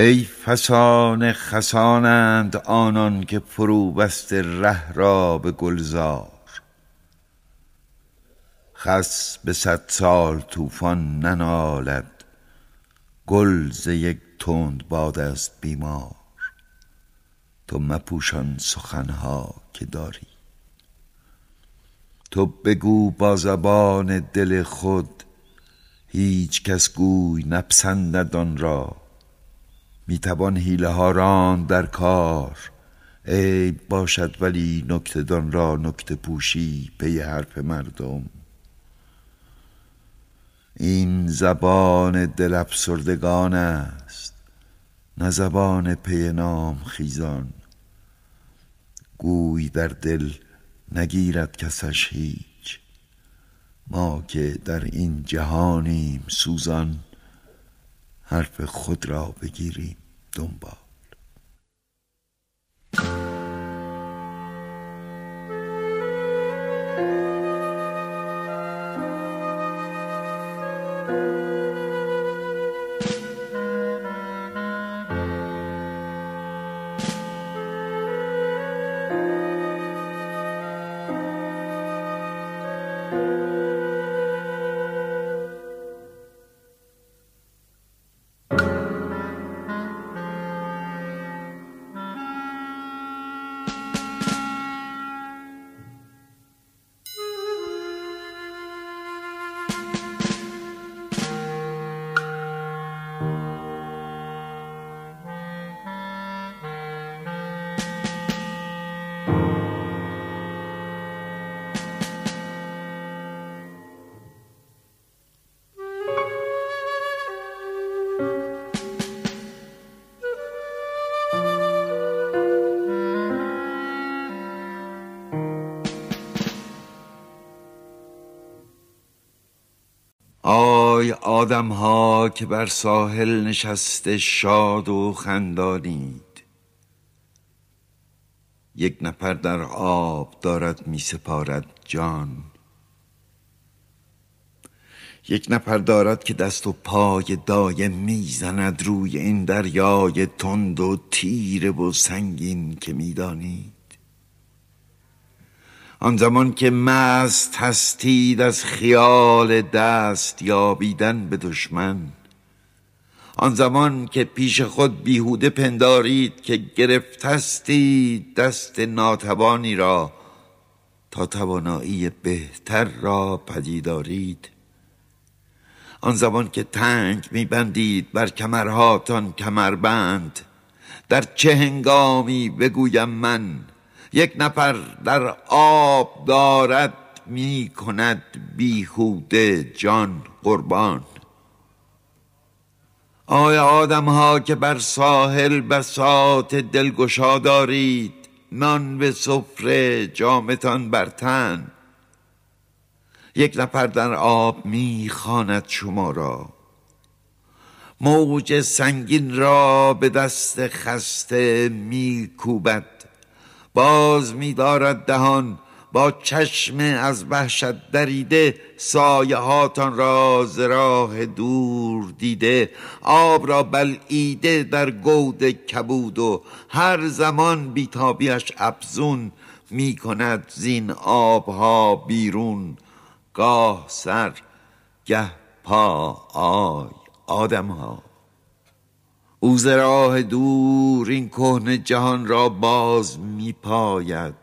ای فسان خسانند آنان که فرو بسته ره را به گلزار. خس به صد سال طوفان ننالد گل ز یک تند باد است بیمار. تو مپوشان سخنها که داری. تو بگو با زبان دل خود هیچ کس گو نپسندد آن را. می‌توان حیله ها راند در کار. عیب باشد ولی نکته دان را نکته پوشی پی حرف مردم. این زبان دل افسردگان است نه زبان پی نام خیزان. گوی در دل نگیرد کسش هیچ. ما که در این جهانیم سوزان حرف خود را بگیریم. Dumba. آدم ها که بر ساحل نشسته شاد و خندانید. یک نفر در آب دارد می سپارد جان. یک نفر دارد که دست و پای دایم می‌زند روی این دریای تند و تیره و سنگین که می‌دانید. آن زمان که مست هستید از خیال دست یابیدن به دشمن. آن زمان که پیش خود بیهوده پندارید که گرفت هستید دست ناتوانی را تا توانایی بهتر را پدیدارید. آن زمان که تنگ میبندید بر کمرهاتان کمربند در چه هنگامی بگویم من یک نفر در آب دارد می کند بیهوده جان قربان. آیا آدم ها که بر ساحل بساط دلگشا دارید نان به سفره جامتان بر تن یک نفر در آب می‌خواند شما را. موج سنگین را به دست خسته میکوبد. باز میدارد دهان با چشم از وحشت دریده سایه هاتان را ز راه دور دیده. آب را بلعیده در گود کبود و هر زمان بیتابیش افزون می کند زین آبها بیرون. گاه سر گه پا آی آدم ها او ز دور این کهنه جهان را باز می پاید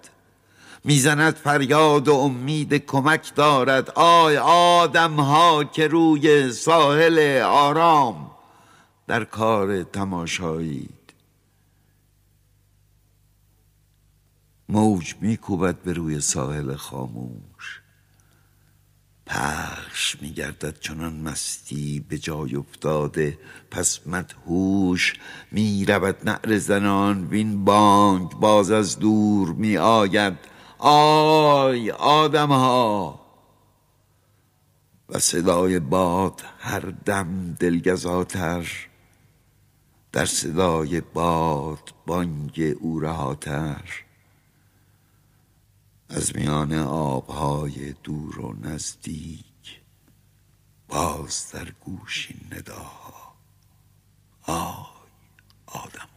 می‌زند فریاد و امید کمک دارد. آی آدم ها که روی ساحل آرام در کار تماشایید. موج میکوبد به روی ساحل خاموش. پخش میگردد چنان مستی به جای افتاده. پس مدهوش می‌رود نعر زنان. وین بانگ باز از دور می آید آی آدم ها و صدای باد هر دم دلگزاتر. در صدای باد بانگ او رهاتر. از میان آبهای دور و نزدیک باز در گوش نداها آی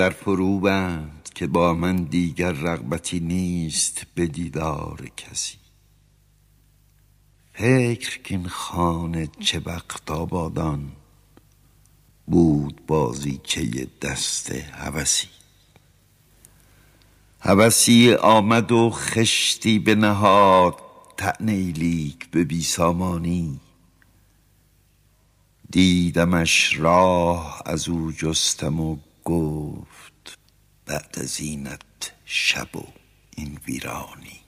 در فرو بند که با من دیگر رغبتی نیست به دیدار کسی. فکر کین خانه چه وقت آبادان بود بازیچه دست هوسی. هوسی آمد و خشتی به نهاد تعنی لیک به بیسامانی دیدمش راه از او جستم و گفت بعد از اینت شب و این ویرانی.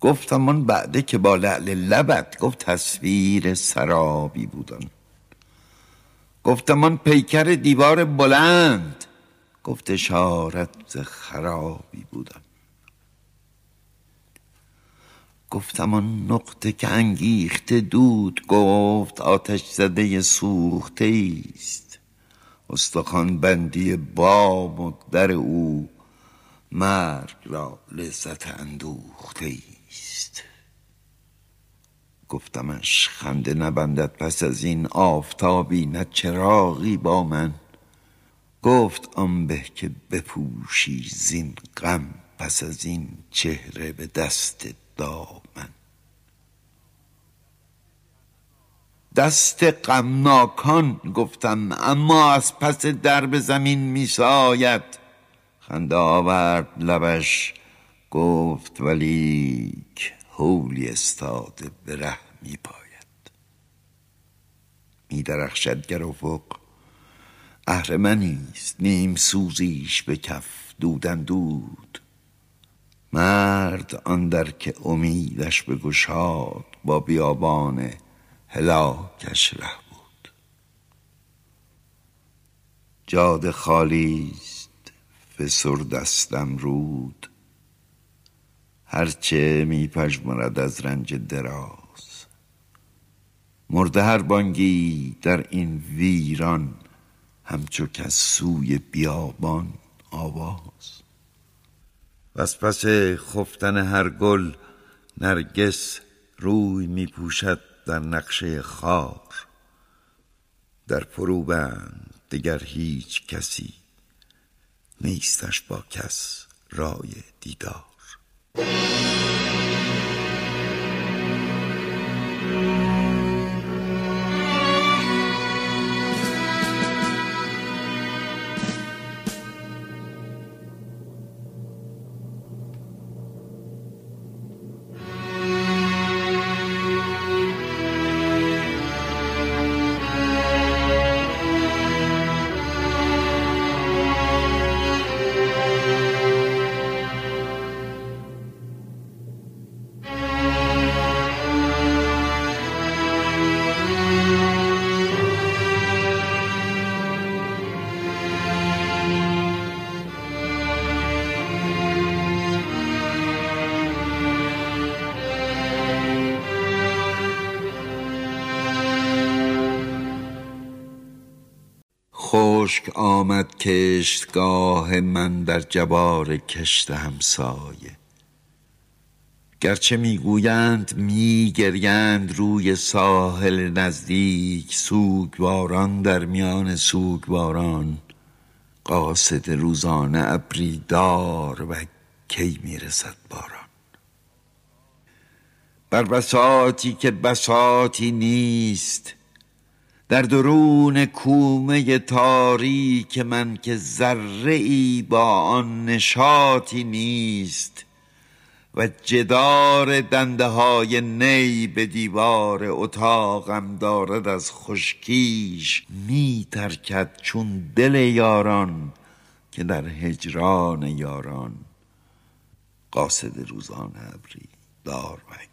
گفتم آن بعده که با لعل لبت گفت تصویر سرابی بودن. گفتم آن پیکر دیوار بلند گفت اشارت خرابی بودن. گفتم آن نقطه که انگیخته دود گفت آتش زده سوخته است استخوان بندی بام و در او مرگ را لذت اندوخته است گفتمش خنده نبندد پس از این آفتابی نه چراغی با من. گفت آن به که بپوشی زین غم پس از این چهره به دست دامن. دست غمناکان گفتم اما از پس درب زمین می ساید خنده آورد لبش گفت ولیک حولی استاده به ره می پاید می درخشد گر افق. اهرمنیست نیم سوزیش به کف دودن دود. مرد آن در که امیدش بگشاد با بیابان هلاکش ره بود. جاده خالی است فسردستم رود. هرچه می پژمرد از رنج دراز. مرده هر بانگی در این ویران همچو کز سوی بیابان آواز. وز پس خفتن هر گل نرگس روی می پوشد در نقشه خار در فروبند دگر هیچ کسی نیستش با کس رای دیدار. خشک آمد کشتگاه من در جوار کشت همسایه. گرچه می‌گویند میگریند روی ساحل نزدیک سوگواران در میان سوگواران قاصد روزانه ابری دار و کی می‌رسد باران. بر بساطی که بساطی نیست در درون کومه تاریک من که ذره ای با آن نشاطی نیست و جدار دنده های نی به دیوار اتاقم دارد از خشکیش می ترکد چون دل یاران که در هجران یاران. قاصد روزان ابری کی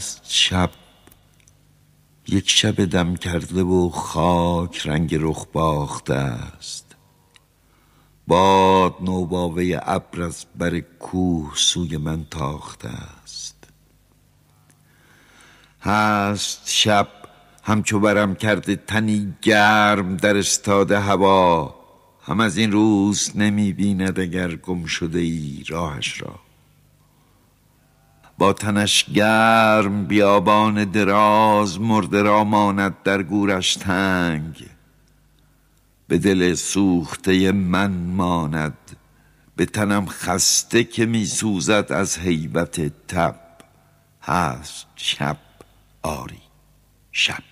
هست شب یک شب دم کرده و خاک رنگ رخ باخته است. باد نوباوه ابر از بر کوه سوی من تاخته است. هست شب همچو برم کرده تنی گرم در استاده هوا. هم از این روز نمی بیند اگر گم شده ای راهش را. با تنش گرم بیابان دراز مرده را ماند در گورش تنگ. به دل سوخته من ماند به تنم خسته که می سوزد از حیبت تب. هست شب آری شب.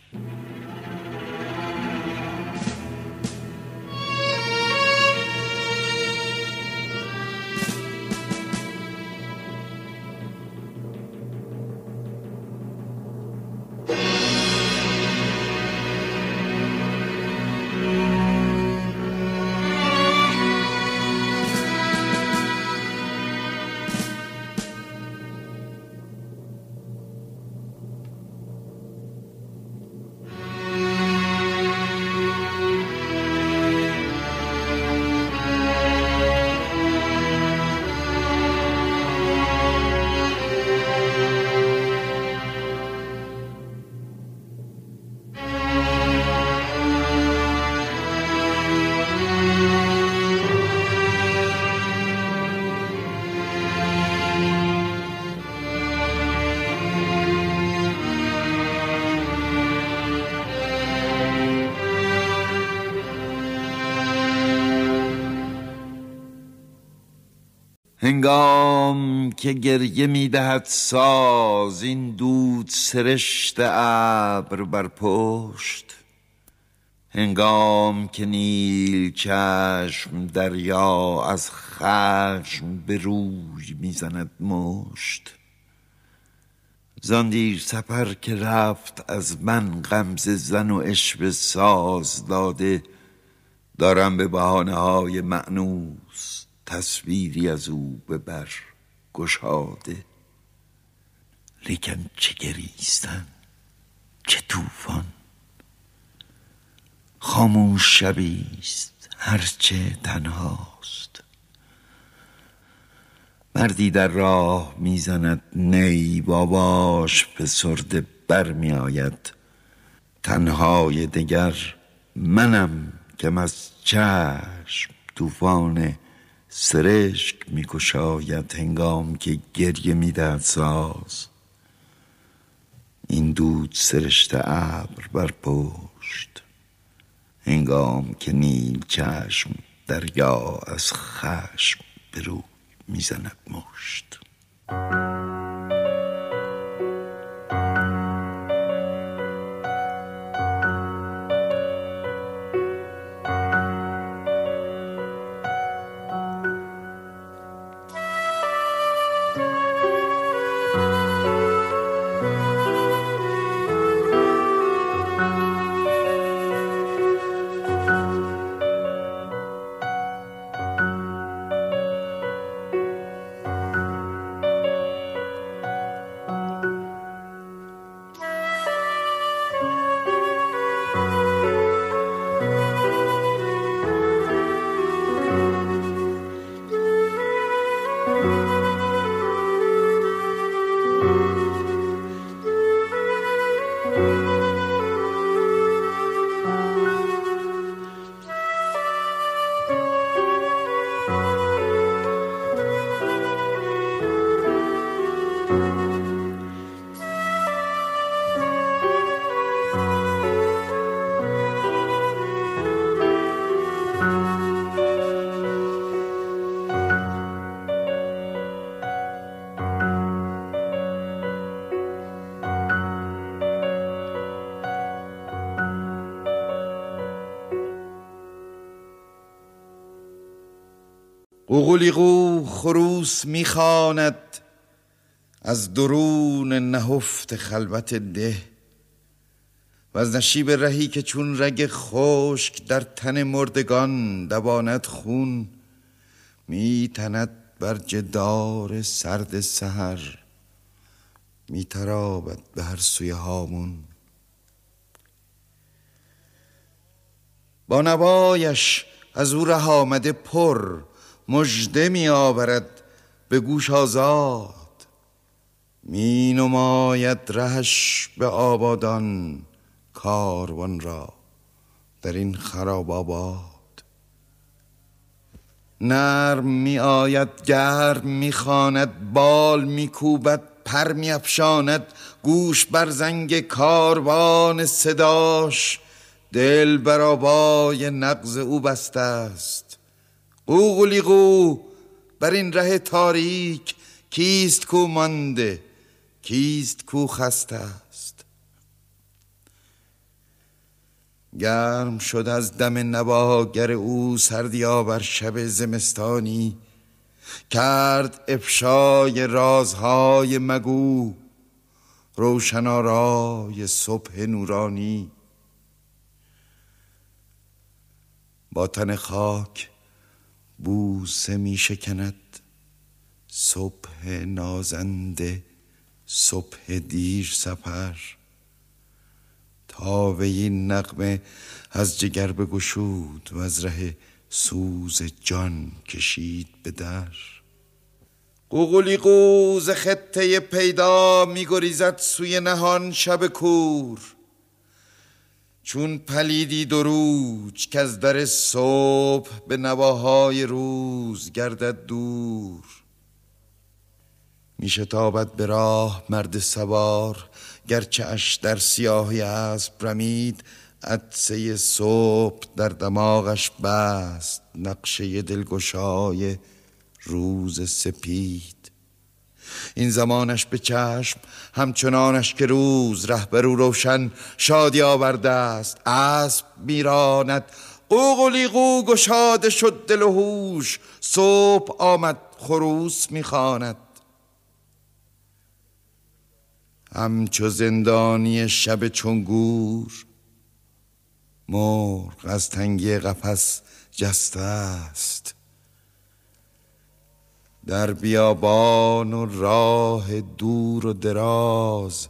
هنگام که گریه می‌دهد ساز این دود سرشت ابر بر پشت هنگام که نیل چشم دریا از خشم به روی می‌زند مشت. زاندیر سپر که رفت از من غمز زن و عشق ساز داده دارم به بحانه های معنوس تصویری از او به بر گشاده. لیکن چه گریستن چه طوفان. خاموش شبیست هرچه تنهاست. مردی در راه می‌زند نی باباش فسرده بر می آید تنهای دگر منم که از چشم طوفان سرشک میکشاید هنگام که گریه می‌دهد ساز. این دود سرشت ابر بر پشت. هنگام که نیل چشم دریا از خشم به روی می‌زند مشت. قوقلیقو خروس می‌خواند از درون نهفت خلوت ده و از نشیب رهی که چون رگ خشک در تن مردگان دواند خون میتند بر جدار سرد سهر میترابد به هر سوی هامون. با نوایش از او ره آمده پر مژده می آورد به گوش آزاد. می نماید رهش به آبادان کاروان را در این خراب آباد. نرم می آید گرم می خاند بال می کوبد پر می افشاند گوش بر زنگ کاروان صداش. دل بر آبای نقض او بسته است. قوقلیقو بر این ره تاریک کیست کو مانده؟ کیست کو خسته است؟ گرم شد از دم نواگر او سردیا بر شب زمستانی کرد افشای رازهای مگو روشنارای صبح نورانی. با تن خاک بوسه می شکند صبح نازنده صبح دیر سپر تا به این نقمه از جگر بگشود و از ره سوز جان کشید به در. قوقلی قوز خطه پیدا میگریزد سوی نهان شب کور. چون پلیدی دروج که از در صبح به نواهای روز گردد دور. میشتابد به راه مرد سوار گرچه اش در سیاهی اسب رمید عدسه صبح در دماغش بست نقشه دلگشای روز سپید. این زمانش به چشم همچنانش که روز رهبرو روشن شادی آورده است. اسب میراند قوقلی قو گشاده شد دل و هوش. صبح آمد خروس می‌خواند. همچو زندانی شب چونگور مرغ از تنگی قفس جسته است. در بیابان و راه دور و دراز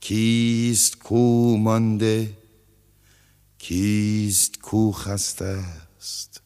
کیست کو مانده کیست کو خسته است؟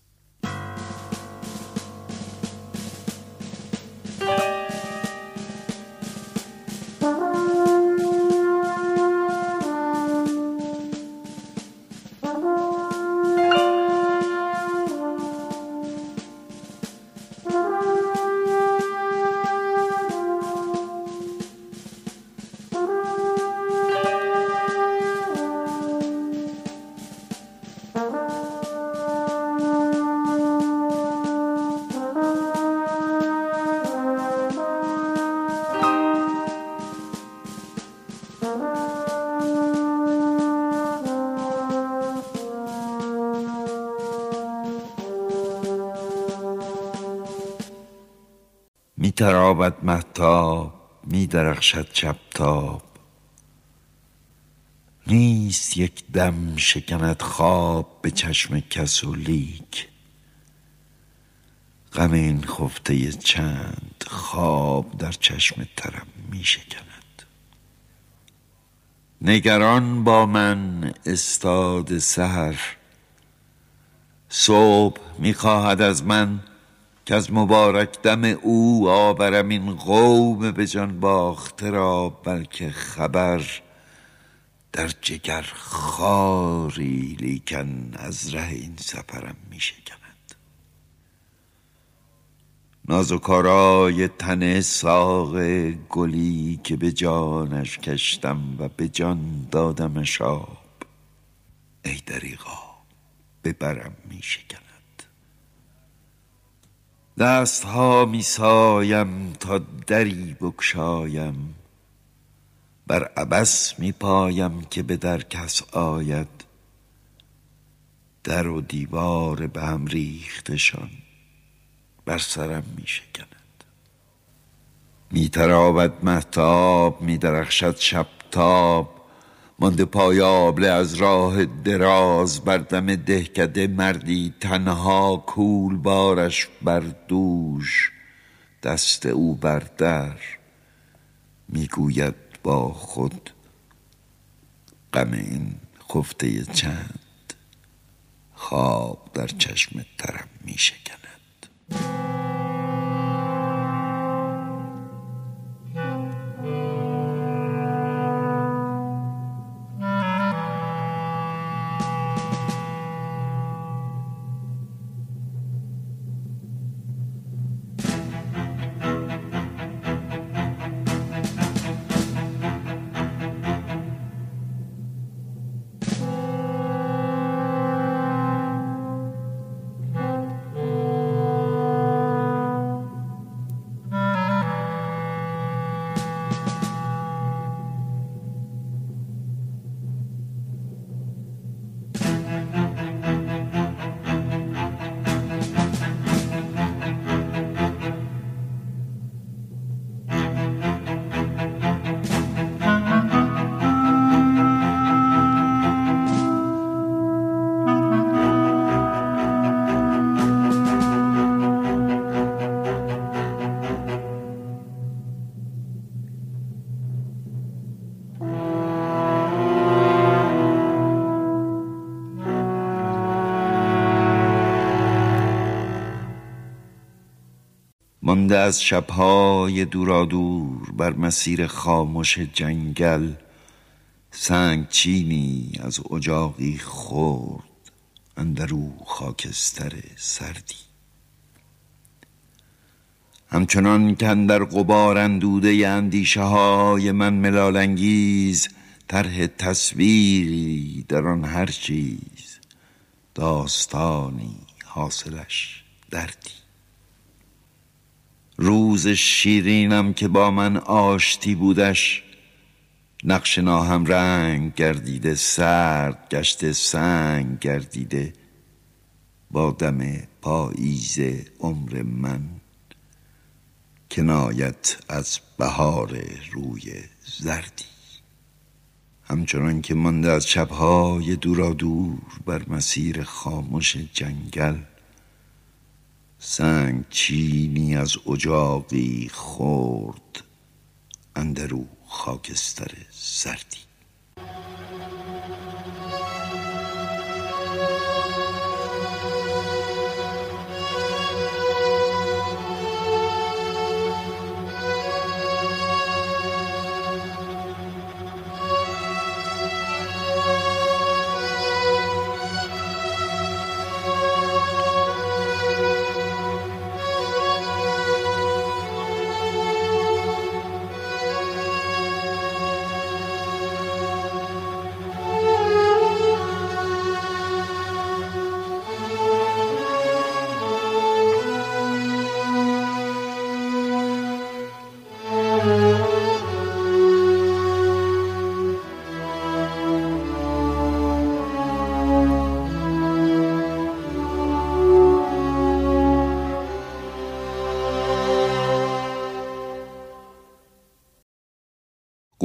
میترابد محتاب میدرخشد چپتاب نیست یک دم شکند خواب به چشم کس و لیک. غم این خفته چند خواب در چشم ترم می شکند نگران با من استاد سحر. صبح می‌خواهد از من که از مبارک دم او آورم این قوم به جان باخته را بلکه خبر در جگر خاری لیکن از ره این سفرم می شکند نازکارای تن ساق گلی که به جانش کشتم و به جان دادم آب ای دریغا به برم می شکند دست ها می سایم تا دری بکشایم بر عبس می پایم که به در کس آید. در و دیوار به هم ریختشان بر سرم می شکند می ترابد محتاب می درخشد شبتاب. مانده پایابله از راه دراز بر دم دهکده مردی تنها کول بارش بر دوش. دست او بر در می‌گوید با خود غم این خفته چند. خواب در چشم ترم می مانده از شبهای دورادور بر مسیر خاموش جنگل سنگ چینی از اجاقی خورد اندرو خاکستر سردی. همچنان که در قبار اندوده اندیشه های من ملالانگیز طرح تصویری در آن هر چیز داستانی حاصلش دردی. روز شیرینم که با من آشتی بودش نقش ناهم رنگ گردیده سرد گشته سنگ گردیده با دم پاییز عمر من کنایت از بهار روی زردی. همچنان که مانده از شبهای دورا دور بر مسیر خاموش جنگل سنگ چینی از اجاقی خورد اندرو خاکستر سردی.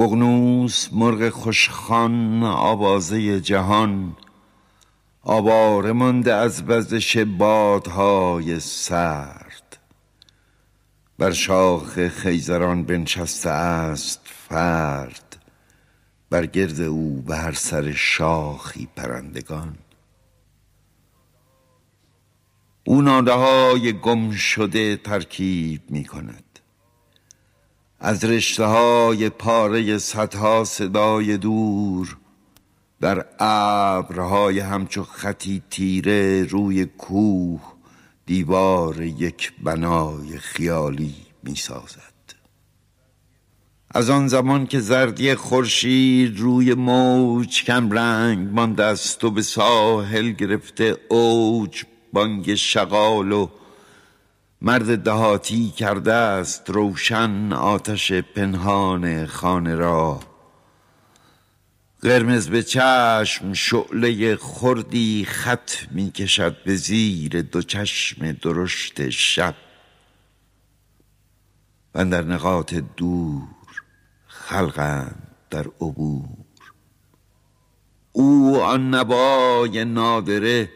ققنوس مرغ خوشخان آوازه جهان. آواره مانده از وزش بادهای سرد. بر شاخ خیزران بنشسته است فرد. بر گرد او به هر سر شاخی پرندگان. او ناده های گم شده ترکیب می کند از رشته های پاره صدها صدای دور در ابرهای همچو خطی تیره روی کوه دیوار یک بنای خیالی می سازد از آن زمان که زردی خورشید روی موج کم رنگ مانده است و به ساحل گرفته اوج بانگ شغال و مرد دهاتی کرده است روشن آتش پنهان خانه را. قرمز به چشم شعله خردی خط می کشد به زیر دو چشم درشت شب. و در نقاط دور خلقند در عبور. او آن نبای نادره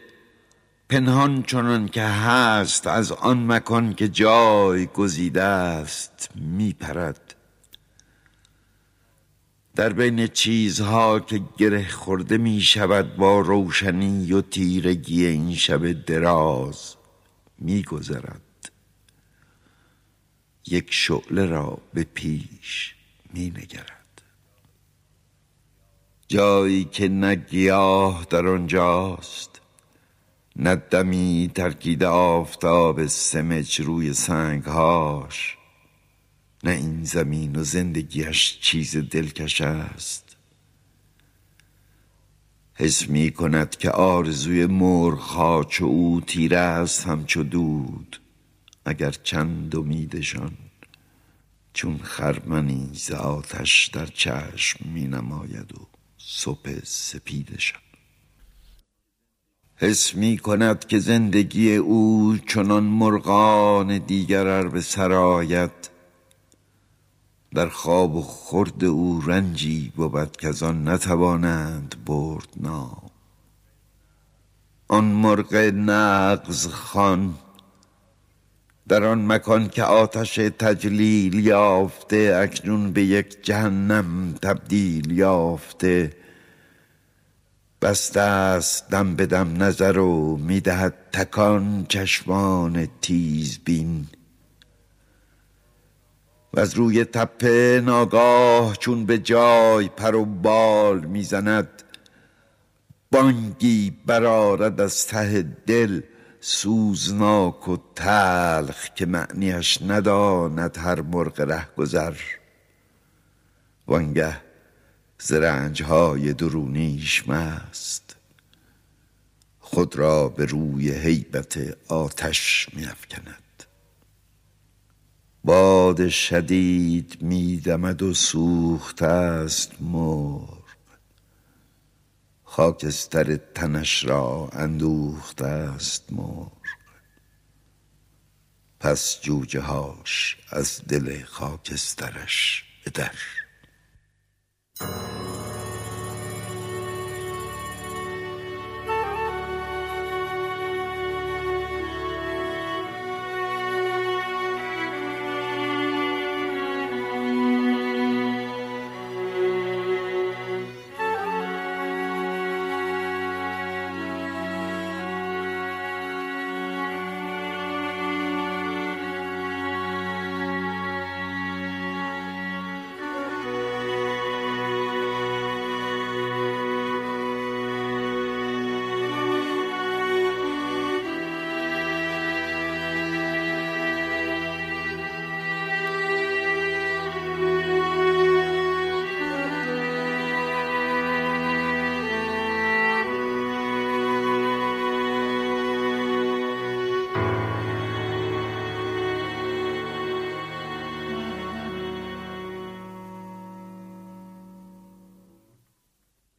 پنهان چنان که هست از آن مکان که جای گزیده است می پرد در بین چیزها که گره خورده می شود با روشنی و تیرگی این شب دراز می گذرد یک شعله را به پیش می نگرد جایی که نگیاه در آنجاست نه دمی ترکید آفتاب سمج روی سنگهاش نه این زمین و زندگیش چیز دلکش است. حس می کند که آرزوی مرغها چو او تیره است همچو دود اگر چند امیدشان چون خرمنی ز آتش در چشم می نماید و صبح سپیدشان. حس می کند که زندگی او چنان مرغان دیگر به سرایت در خواب و خورد او رنجی بود که آن نتوانند برد نام. آن مرغ نغز خان در آن مکان که آتش تجلیل یافته اکنون به یک جهنم تبدیل یافته. بسته است دم به دم نظر و می‌دهد تکان چشمان تیزبین. و از روی تپه ناگاه چون به جای پر و بال می‌زند بانگی برارد از ته دل سوزناک و تلخ که معنیش نداند هر مرغ ره گذر وانگه زرنج های درونیش مست. خود را به روی حیبت آتش میافکند. باد شدید میدمد و سوخته است مرغ. خاکستر تنش را اندوخته است مرغ. پس جوجه هاش از دل خاکسترش به در you